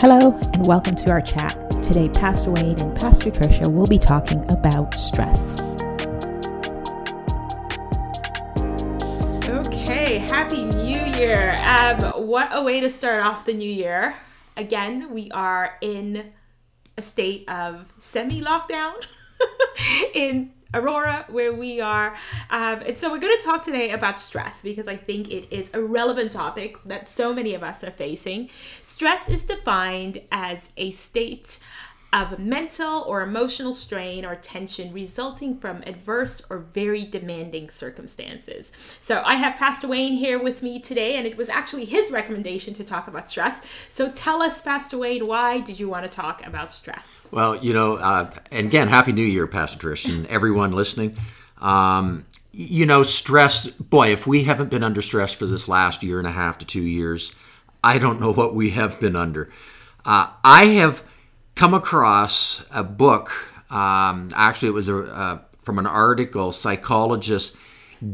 Hello, and welcome to our chat. Today, Pastor Wayne and Pastor Tricia will be talking about stress. Okay, Happy New Year. Um, what a way to start off the new year. Again, we are in a state of semi lockdown in Aurora, where we are. Um, and so we're going to talk today about stress because I think it is a relevant topic that so many of us are facing. Stress is defined as a state of mental or emotional strain or tension resulting from adverse or very demanding circumstances. So I have Pastor Wayne here with me today, and it was actually his recommendation to talk about stress. So tell us, Pastor Wayne, why did you want to talk about stress? Well, you know, uh, and again, Happy New Year, Pastor Trish, and everyone listening. Um, you know, stress, boy, if we haven't been under stress for this last year and a half to two years, I don't know what we have been under. Uh, I have come across a book. Um, actually, it was a, uh, from an article, psychologist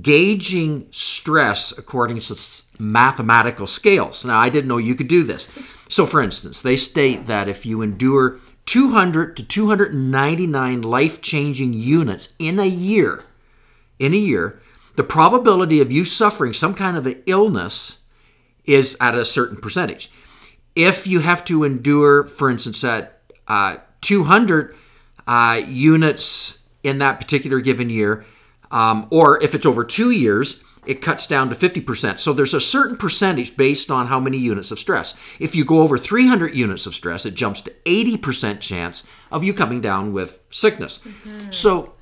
gauging stress according to mathematical scales. Now, I didn't know you could do this. So, for instance, they state that if you endure 200 to 299 life changing units in a year, in a year, the probability of you suffering some kind of an illness is at a certain percentage. If you have to endure, for instance, at uh, 200 uh, units in that particular given year, um, or if it's over two years, it cuts down to 50%. So there's a certain percentage based on how many units of stress. If you go over 300 units of stress, it jumps to 80% chance of you coming down with sickness. Mm-hmm. So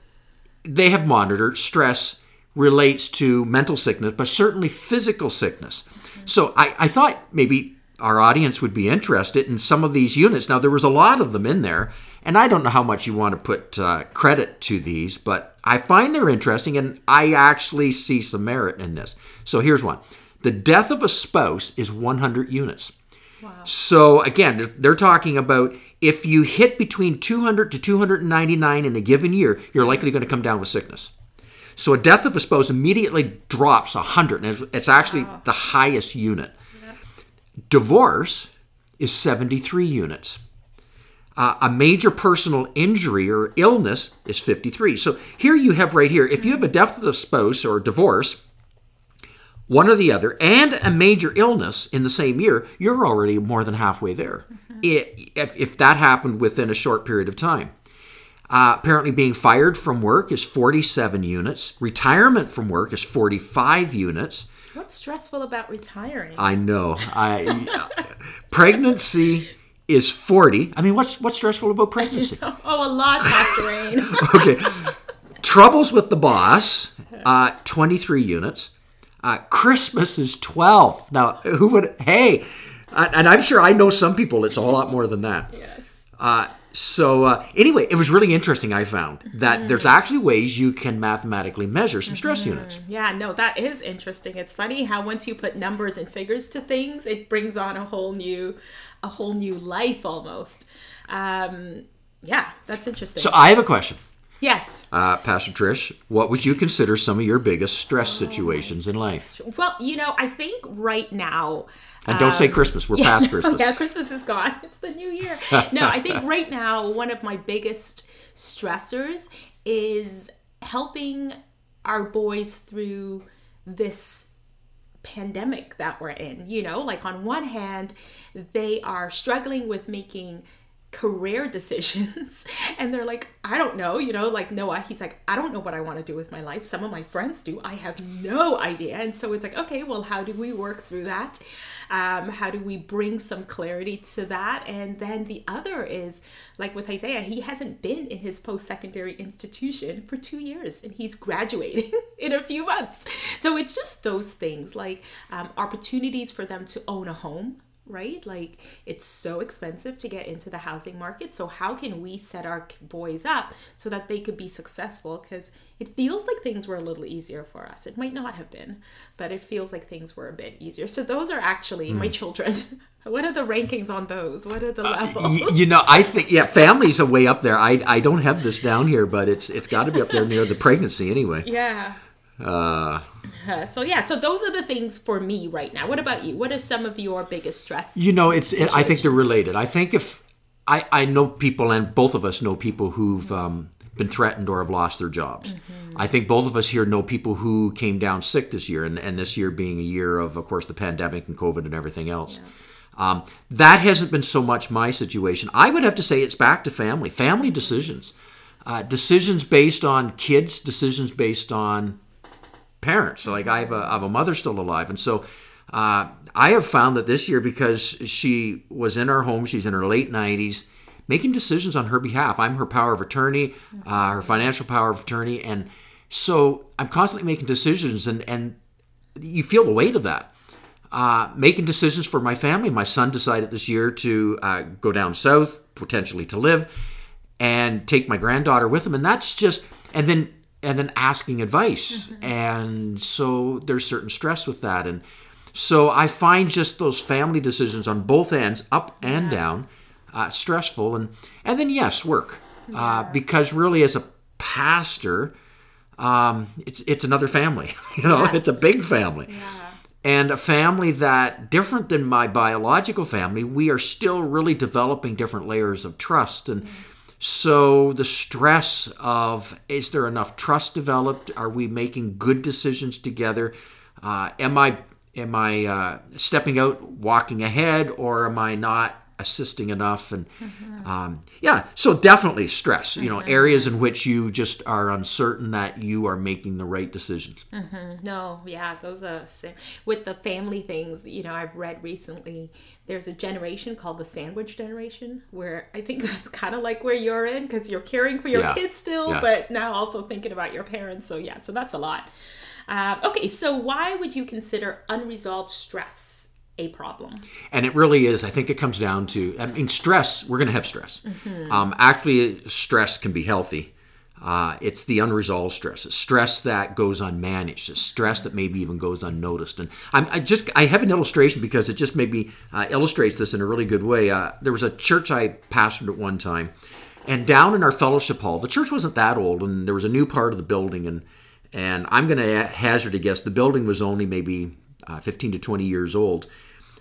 they have monitored stress relates to mental sickness, but certainly physical sickness. Mm-hmm. So I, I thought maybe our audience would be interested in some of these units. Now, there was a lot of them in there, and I don't know how much you want to put uh, credit to these, but I find they're interesting, and I actually see some merit in this. So here's one The death of a spouse is 100 units. Wow. So again, they're talking about if you hit between 200 to 299 in a given year, you're likely going to come down with sickness. So a death of a spouse immediately drops 100, and it's actually wow. the highest unit. Divorce is 73 units. Uh, a major personal injury or illness is 53. So here you have right here, if you have a death of the spouse or divorce, one or the other, and a major illness in the same year, you're already more than halfway there. Mm-hmm. It, if, if that happened within a short period of time. Uh, apparently, being fired from work is 47 units. Retirement from work is 45 units. What's stressful about retiring? I know. I pregnancy is 40. I mean, what's what's stressful about pregnancy? oh, a lot, Pastor Wayne. okay. Troubles with the boss, uh, 23 units. Uh, Christmas is 12. Now, who would, hey, and I'm sure I know some people, it's a whole lot more than that. Yes. Uh, so uh, anyway, it was really interesting. I found that mm-hmm. there's actually ways you can mathematically measure some stress mm-hmm. units. Yeah, no, that is interesting. It's funny how once you put numbers and figures to things, it brings on a whole new, a whole new life almost. Um, yeah, that's interesting. So I have a question. Yes. Uh, Pastor Trish, what would you consider some of your biggest stress oh. situations in life? Well, you know, I think right now and don't um, say Christmas. We're yeah, past Christmas. yeah, Christmas is gone. It's the new year. No, I think right now one of my biggest stressors is helping our boys through this pandemic that we're in. You know, like on one hand, they are struggling with making career decisions. And they're like i don't know you know like noah he's like i don't know what i want to do with my life. Some of my friends do. I have no idea. And so it's like okay well how do we work through that? Um, how do we bring some clarity to that? And then the other is like with Isaiah, he hasn't been in his post secondary institution for two years and he's graduating in a few months. So it's just those things like um, opportunities for them to own a home right? Like it's so expensive to get into the housing market. So how can we set our boys up so that they could be successful cuz it feels like things were a little easier for us. It might not have been, but it feels like things were a bit easier. So those are actually mm. my hmm. children. what are the rankings on those? What are the levels? Uh, y- you know, I think yeah, families are way up there. I I don't have this down here, but it's it's got to be up there near the pregnancy anyway. Yeah. Uh, Uh, so yeah, so those are the things for me right now. What about you? What are some of your biggest stress? You know, it's. I think they're related. I think if I I know people, and both of us know people who've um, been threatened or have lost their jobs. I think both of us here know people who came down sick this year, and, and this year being a year of, of course, the pandemic and COVID and everything else. Um, that hasn't been so much my situation. I would have to say it's back to family, family decisions, uh, decisions based on kids, decisions based on parents. Like I have a, I have a mother still alive, and so uh, I have found that this year because she was in our home, she's in her late nineties, making decisions on her behalf. I'm her power of attorney, uh, her financial power of attorney, and so I'm constantly making decisions, and and you feel the weight of that. Uh, making decisions for my family. My son decided this year to uh, go down south, potentially to live, and take my granddaughter with him, and that's just and then and then asking advice, and so there's certain stress with that, and so I find just those family decisions on both ends, up and down, uh, stressful, and and then yes, work, uh, because really as a pastor, um, it's it's another family, you know, it's a big family. And a family that different than my biological family we are still really developing different layers of trust. And so the stress of is there enough trust developed? Are we making good decisions together? Uh, am i am i uh, stepping out walking ahead or am i not assisting enough and um, yeah so definitely stress you know areas in which you just are uncertain that you are making the right decisions No, yeah, those are with the family things. You know, I've read recently. There's a generation called the sandwich generation, where I think that's kind of like where you're in because you're caring for your Yeah. kids still, Yeah. but now also thinking about your parents. So yeah, so that's a lot. Um, okay, so why would you consider unresolved stress a problem? and it really is i think it comes down to i mean stress we're going to have stress Mm-hmm. um, actually stress can be healthy uh, it's the unresolved stress it's stress that goes unmanaged it's stress that maybe even goes unnoticed and I'm, i just i have an illustration because it just maybe uh, illustrates this in a really good way uh, there was a church i pastored at one time and down in our fellowship hall the church wasn't that old and there was a new part of the building and and i'm going to hazard a guess the building was only maybe uh, 15 to 20 years old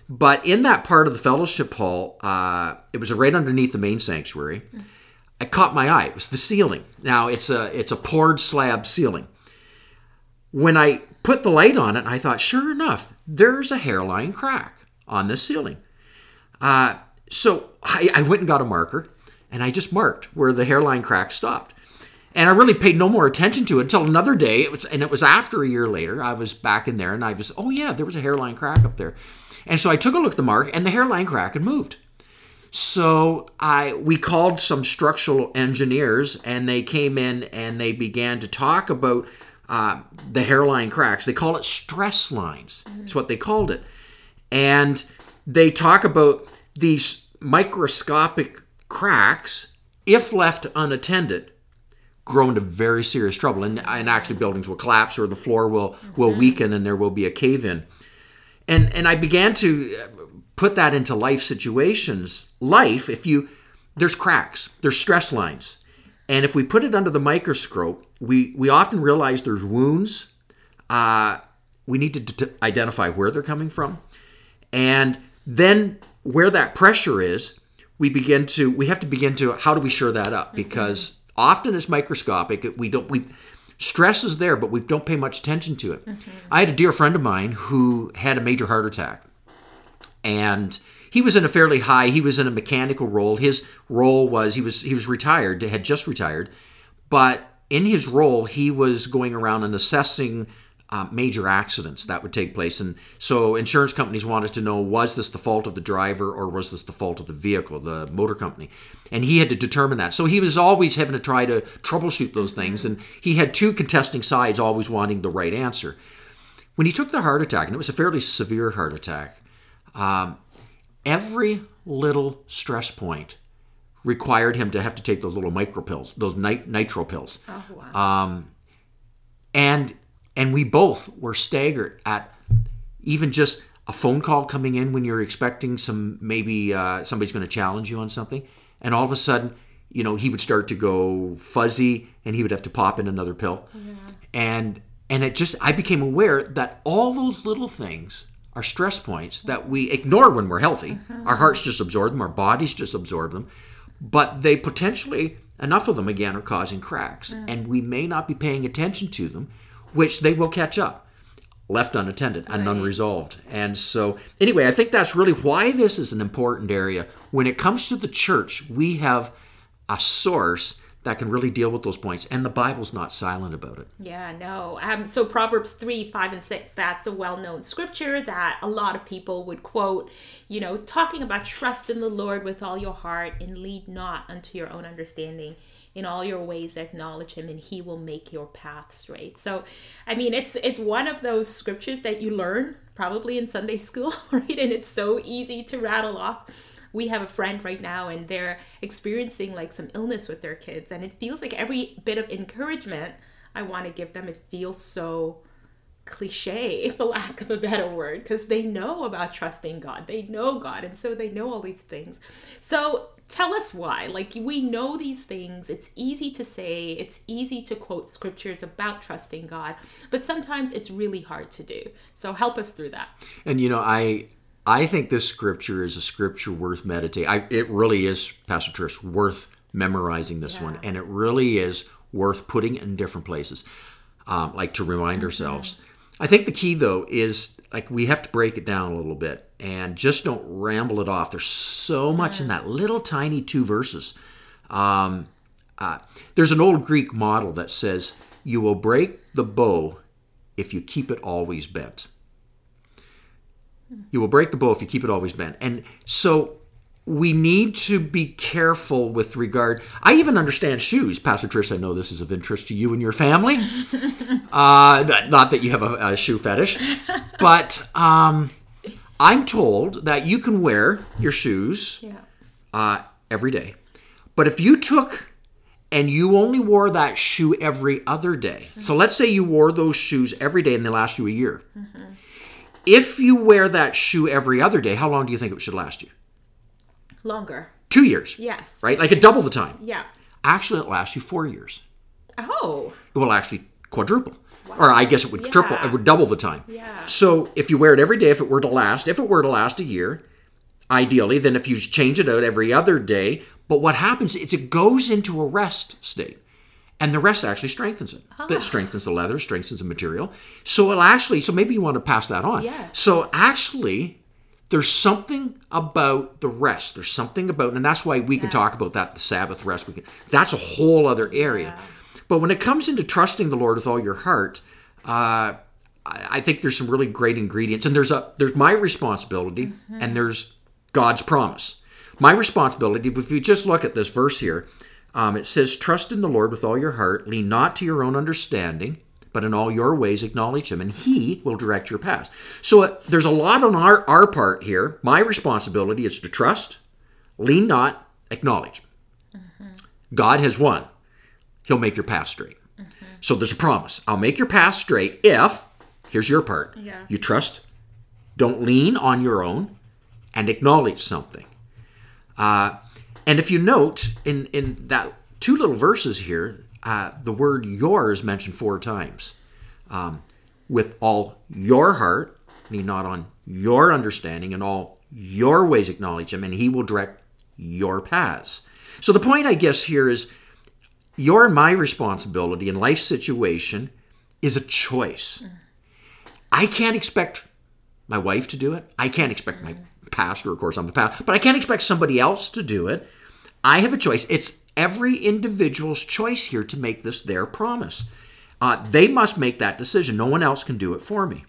but in that part of the fellowship hall, uh, it was right underneath the main sanctuary. It caught my eye. It was the ceiling. Now it's a it's a poured slab ceiling. When I put the light on it, I thought, sure enough, there's a hairline crack on this ceiling. Uh, so I, I went and got a marker, and I just marked where the hairline crack stopped. And I really paid no more attention to it until another day. It was, and it was after a year later. I was back in there, and I was, oh yeah, there was a hairline crack up there. And so I took a look at the mark, and the hairline crack had moved. So I we called some structural engineers, and they came in and they began to talk about uh, the hairline cracks. They call it stress lines. That's what they called it, and they talk about these microscopic cracks, if left unattended, grow into very serious trouble, and, and actually buildings will collapse or the floor will will weaken, and there will be a cave in and and I began to put that into life situations. Life, if you there's cracks, there's stress lines, and if we put it under the microscope, we we often realize there's wounds. Uh, we need to d- identify where they're coming from, and then where that pressure is, we begin to we have to begin to how do we shore that up? Because often it's microscopic. We don't we stress is there, but we don't pay much attention to it. Mm-hmm. I had a dear friend of mine who had a major heart attack, and he was in a fairly high. He was in a mechanical role. His role was he was he was retired, had just retired, but in his role he was going around and assessing. Uh, major accidents that would take place, and so insurance companies wanted to know was this the fault of the driver or was this the fault of the vehicle, the motor company, and he had to determine that. So he was always having to try to troubleshoot those things, and he had two contesting sides, always wanting the right answer. When he took the heart attack, and it was a fairly severe heart attack, um, every little stress point required him to have to take those little micro pills, those nit- nitro pills. Oh wow. And and we both were staggered at even just a phone call coming in when you're expecting some maybe uh, somebody's going to challenge you on something, and all of a sudden, you know, he would start to go fuzzy, and he would have to pop in another pill, and And it just, I became aware that all those little things are stress points that we ignore when we're healthy. Our hearts just absorb them, our bodies just absorb them, but they potentially, enough of them again, are causing cracks. And we may not be paying attention to them, which they will catch up left unattended and Right. unresolved. And so, anyway, I think that's really why this is an important area. When it comes to the church, we have a source that can really deal with those points, and the Bible's not silent about it. Yeah, no. Um, so Proverbs 3, 5, and 6, that's a well known scripture that a lot of people would quote, you know, talking about trust in the Lord with all your heart and lead not unto your own understanding. In all your ways acknowledge him and he will make your path straight. So I mean it's it's one of those scriptures that you learn probably in Sunday school, right? And it's so easy to rattle off we have a friend right now and they're experiencing like some illness with their kids and it feels like every bit of encouragement i want to give them it feels so cliche for lack of a better word because they know about trusting god they know god and so they know all these things so tell us why. Like we know these things. It's easy to say. It's easy to quote scriptures about trusting god but sometimes it's really hard to do. So help us through that. And you know, I I think this scripture is a scripture worth meditating. I, it really is, Pastor Trish, worth memorizing this one, and it really is worth putting in different places, um, like to remind ourselves. I think the key though is like we have to break it down a little bit and just don't ramble it off. There's so much in that little tiny two verses. Um, uh, there's an old Greek model that says, "You will break the bow if you keep it always bent." You will break the bow if you keep it always bent. And so we need to be careful with regard. I even understand shoes, Pastor Trish. I know this is of interest to you and your family. uh, not that you have a, a shoe fetish, but um, I'm told that you can wear your shoes yeah uh, every day. But if you took and you only wore that shoe every other day, so let's say you wore those shoes every day and they last you a year. If you wear that shoe every other day, how long do you think it should last you? Longer Two years. yes Right? Like a double the time. yeah Actually, it lasts you four years. oh It will actually quadruple. Or I guess it would triple, it would double the time. Yeah. So if you wear it every day, if it were to last, if it were to last a year, ideally, then if you change it out every other day, but what happens is it goes into a rest state. And the rest actually strengthens it. Ah. That strengthens the leather, strengthens the material. So it'll actually, so maybe you want to pass that on. Yes. So actually, there's something about the rest. There's something about, and that's why we can talk about that, the Sabbath rest. We can, that's a whole other area. But when it comes into trusting the Lord with all your heart, uh, I think there's some really great ingredients, and there's a there's my responsibility, and there's God's promise. My responsibility, if you just look at this verse here, um, it says, "Trust in the Lord with all your heart; lean not to your own understanding, but in all your ways acknowledge Him, and He will direct your paths." So uh, there's a lot on our our part here. My responsibility is to trust, lean not, acknowledge. God has won. He'll make your path straight. So there's a promise. I'll make your path straight if, here's your part, Yeah. you trust, don't lean on your own, and acknowledge something. Uh, and if you note in, in that two little verses here, uh, the word your is mentioned four times. Um, with all your heart, lean not on your understanding, and all your ways acknowledge him, and he will direct your paths. So the point, I guess, here is your and my responsibility in life situation is a choice. I can't expect my wife to do it. I can't expect my pastor, of course, I'm the pastor, but I can't expect somebody else to do it. I have a choice. It's every individual's choice here to make this their promise. Uh, they must make that decision. No one else can do it for me.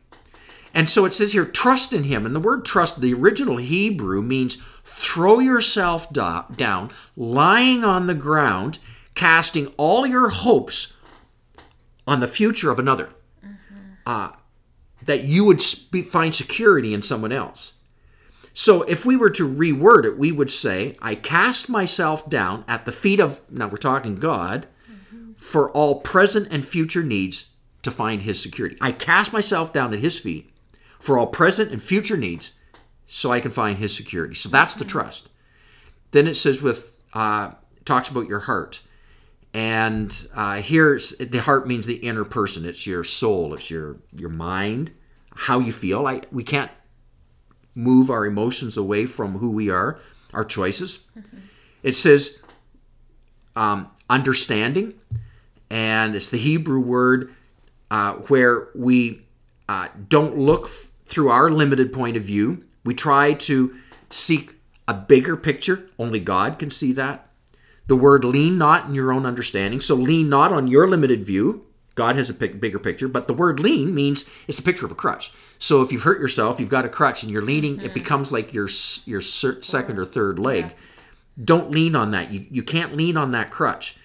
And so it says here, trust in him. And the word trust, the original Hebrew means throw yourself do- down, lying on the ground, casting all your hopes on the future of another. Uh, that you would find security in someone else. So if we were to reword it, we would say, I cast myself down at the feet of, now we're talking God, for all present and future needs to find his security. I cast myself down at his feet for all present and future needs so I can find his security. So that's the trust. Then it says with uh talks about your heart. and uh, here's the heart means the inner person. It's your soul. It's your your mind, how you feel. I we can't move our emotions away from who we are, our choices. It says um, understanding, and it's the Hebrew word uh, where we uh, don't look f- through our limited point of view. We try to seek a bigger picture. Only God can see that. The word lean not in your own understanding. So lean not on your limited view. God has a bigger picture, but the word lean means it's a picture of a crutch. So if you've hurt yourself, you've got a crutch and you're leaning, it becomes like your your second or third leg. Don't lean on that. You you can't lean on that crutch.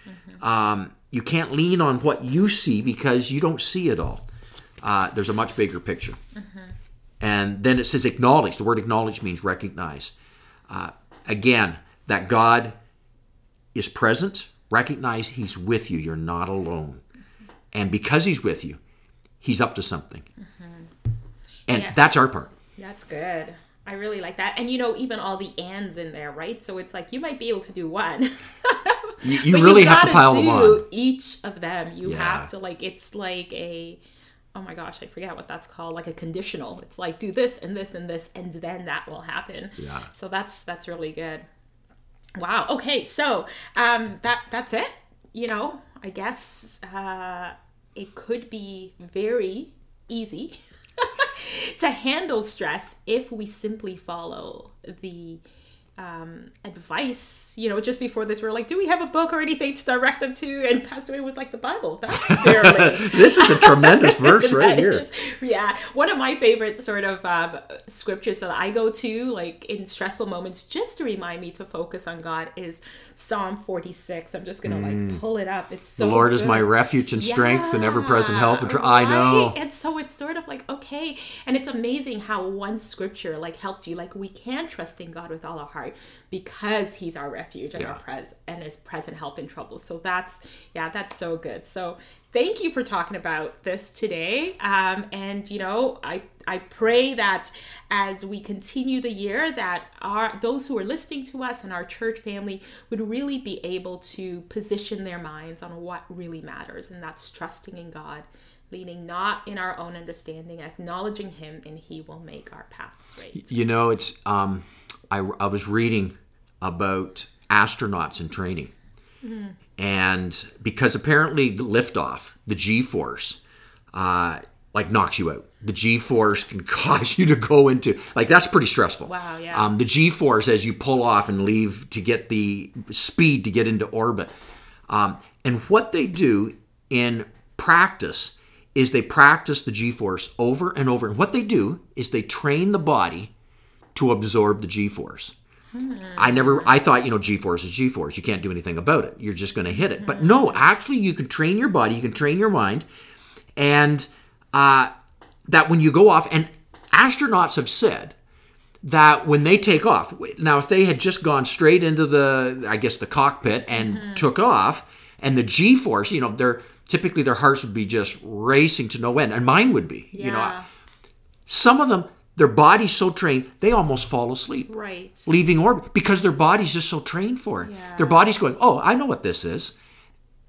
Um, you can't lean on what you see because you don't see it all. Uh, there's a much bigger picture. And then it says acknowledge. The word acknowledge means recognize. Uh, again, that God is present. Recognize He's with you. You're not alone. And because He's with you, He's up to something. And Yeah. that's our part. That's good. I really like that. And you know, even all the ands in there, right? So it's like you might be able to do one. You, you really you have to pile do them on. each of them. You Yeah. have to like it's like a oh my gosh, I forget what that's called, like a conditional. It's like do this and this and this and then that will happen. Yeah. So that's that's really good. Wow. Okay, so um that that's it. You know, I guess uh it could be very easy to handle stress if we simply follow the um, advice, you know, just before this, we are like, do we have a book or anything to direct them to? And Pastor Wayne was like, the Bible. That's fairly. This is a tremendous verse right here. is- yeah. One of my favorite sort of um, scriptures that I go to, like in stressful moments, just to remind me to focus on God, is Psalm 46. I'm just going to like pull it up. It's so Mm. The Lord is my refuge and strength and ever present help. And tr- I know. And so it's sort of like, okay. And it's amazing how one scripture like helps you. Like we can trust in God with all our heart because he's our refuge and Yeah. our pres and his present help in trouble. So that's yeah, that's so good. So thank you for talking about this today. Um, and you know, I I pray that as we continue the year that our those who are listening to us and our church family would really be able to position their minds on what really matters and that's trusting in God leaning not in our own understanding acknowledging him and he will make our paths straight You know, it's um, I, I was reading about astronauts in training, and because apparently the liftoff, the G force, uh, like knocks you out. The G force can cause you to go into like that's pretty stressful. Wow, yeah. Um, the G force as you pull off and leave to get the speed to get into orbit, um, and what they do in practice is they practice the G force over and over. And what they do is they train the body to absorb the G force. I never, I thought, you know, G force is G force. You can't do anything about it. You're just going to hit it. But no, actually, you can train your body, you can train your mind, and uh, that when you go off, and astronauts have said that when they take off, now if they had just gone straight into the, I guess, the cockpit and took off, and the G force, you know, they're typically their hearts would be just racing to no end, and mine would be. You know, some of them, their body's so trained, they almost fall asleep right leaving orbit because their body's just so trained for it. Yeah. Their body's going, "Oh, I know what this is,"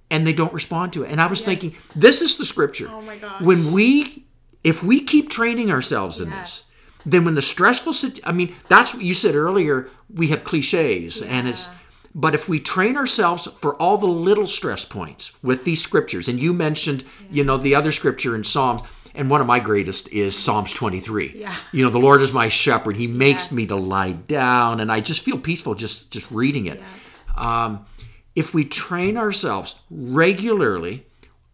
and they don't respond to it. And I was Yes. thinking, this is the scripture. Oh my god When we, if we keep training ourselves in Yes. this, then when the stressful, I mean, that's what you said earlier. We have cliches, and it's. But if we train ourselves for all the little stress points with these scriptures, and you mentioned, you know, the other scripture in Psalms, and one of my greatest is Psalms 23. Yeah. You know, the Lord is my shepherd; He makes Yes. me to lie down, and I just feel peaceful just just reading it. Um, if we train ourselves regularly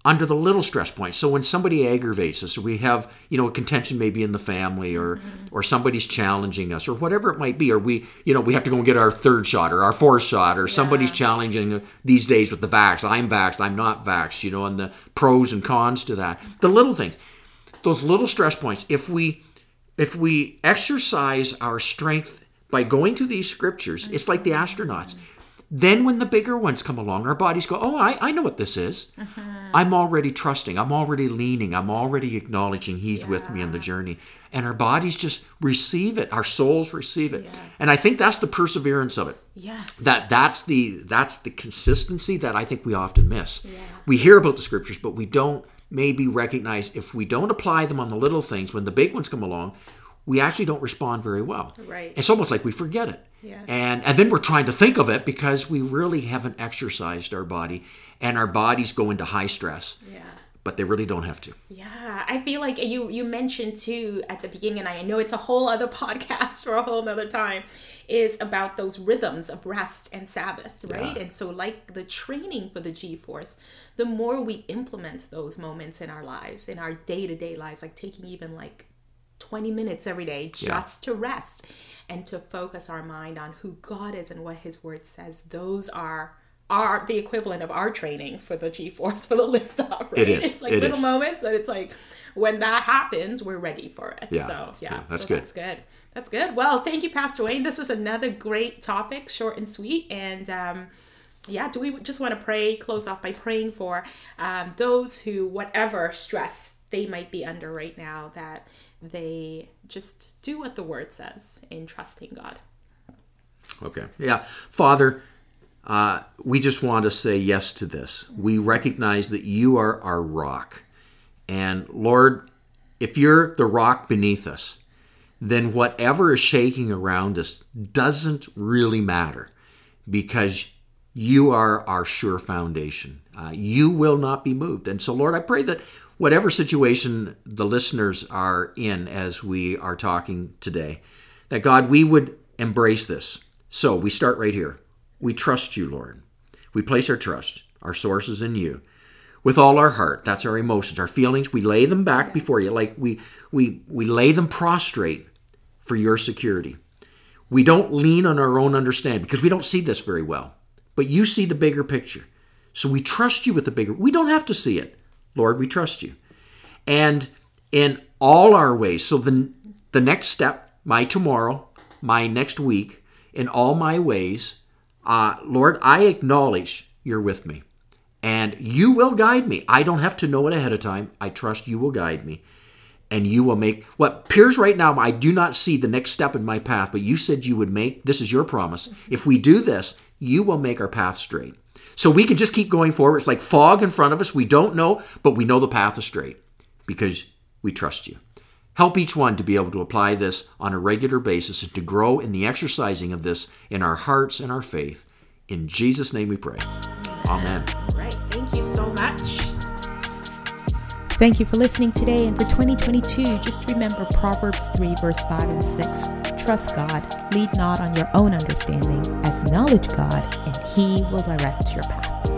under the little stress points, so when somebody aggravates us, we have you know a contention maybe in the family, or or somebody's challenging us, or whatever it might be, or we you know we have to go and get our third shot or our fourth shot, or somebody's challenging these days with the vax. I'm vaxxed, I'm not vaxxed, you know, and the pros and cons to that. The little things those little stress points if we if we exercise our strength by going to these scriptures it's like the astronauts Then when the bigger ones come along, our bodies go, oh, I, I know what this is. Mm-hmm. I'm already trusting. I'm already leaning. I'm already acknowledging He's with me on the journey. And our bodies just receive it. Our souls receive it. And I think that's the perseverance of it. Yes. That that's the that's the consistency that I think we often miss. We hear about the scriptures, but we don't maybe recognize if we don't apply them on the little things when the big ones come along, we actually don't respond very well. Right. It's almost like we forget it. Yeah. And and then we're trying to think of it because we really haven't exercised our body and our bodies go into high stress. yeah. But they really don't have to. Yeah, I feel like you you mentioned too at the beginning, and I know it's a whole other podcast for a whole nother time, is about those rhythms of rest and Sabbath, right? Yeah. And so, like the training for the G Force, the more we implement those moments in our lives, in our day to day lives, like taking even like 20 minutes every day just to rest and to focus our mind on who God is and what His Word says, those are. Are the equivalent of our training for the G Force for the lift off, right? It is. It's like It little is. moments that it's like when that happens, we're ready for it. Yeah. So yeah, Yeah, that's so good. That's good. That's good. Well, thank you, Pastor Wayne. This was another great topic, short and sweet. And um, yeah, do we just want to pray, close off by praying for um, those who, whatever stress they might be under right now, that they just do what the word says in trusting God. Okay. Yeah. Father, uh, we just want to say yes to this. We recognize that you are our rock. And Lord, if you're the rock beneath us, then whatever is shaking around us doesn't really matter because you are our sure foundation. Uh, you will not be moved. And so, Lord, I pray that whatever situation the listeners are in as we are talking today, that God, we would embrace this. So we start right here. We trust you, Lord. We place our trust, our sources in you with all our heart. That's our emotions, our feelings. We lay them back before you, like we we we lay them prostrate for your security. We don't lean on our own understanding because we don't see this very well. But you see the bigger picture. So we trust you with the bigger. We don't have to see it. Lord, we trust you. And in all our ways, so the the next step, my tomorrow, my next week, in all my ways, uh, Lord, I acknowledge you're with me and you will guide me. I don't have to know it ahead of time. I trust you will guide me. And you will make what appears right now. I do not see the next step in my path, but you said you would make this is your promise. If we do this, you will make our path straight. So we can just keep going forward. It's like fog in front of us. We don't know, but we know the path is straight because we trust you. Help each one to be able to apply this on a regular basis and to grow in the exercising of this in our hearts and our faith. In Jesus' name we pray. Amen. All right. Thank you so much. Thank you for listening today. And for 2022, just remember Proverbs 3, verse 5 and 6. Trust God, lead not on your own understanding, acknowledge God, and He will direct your path.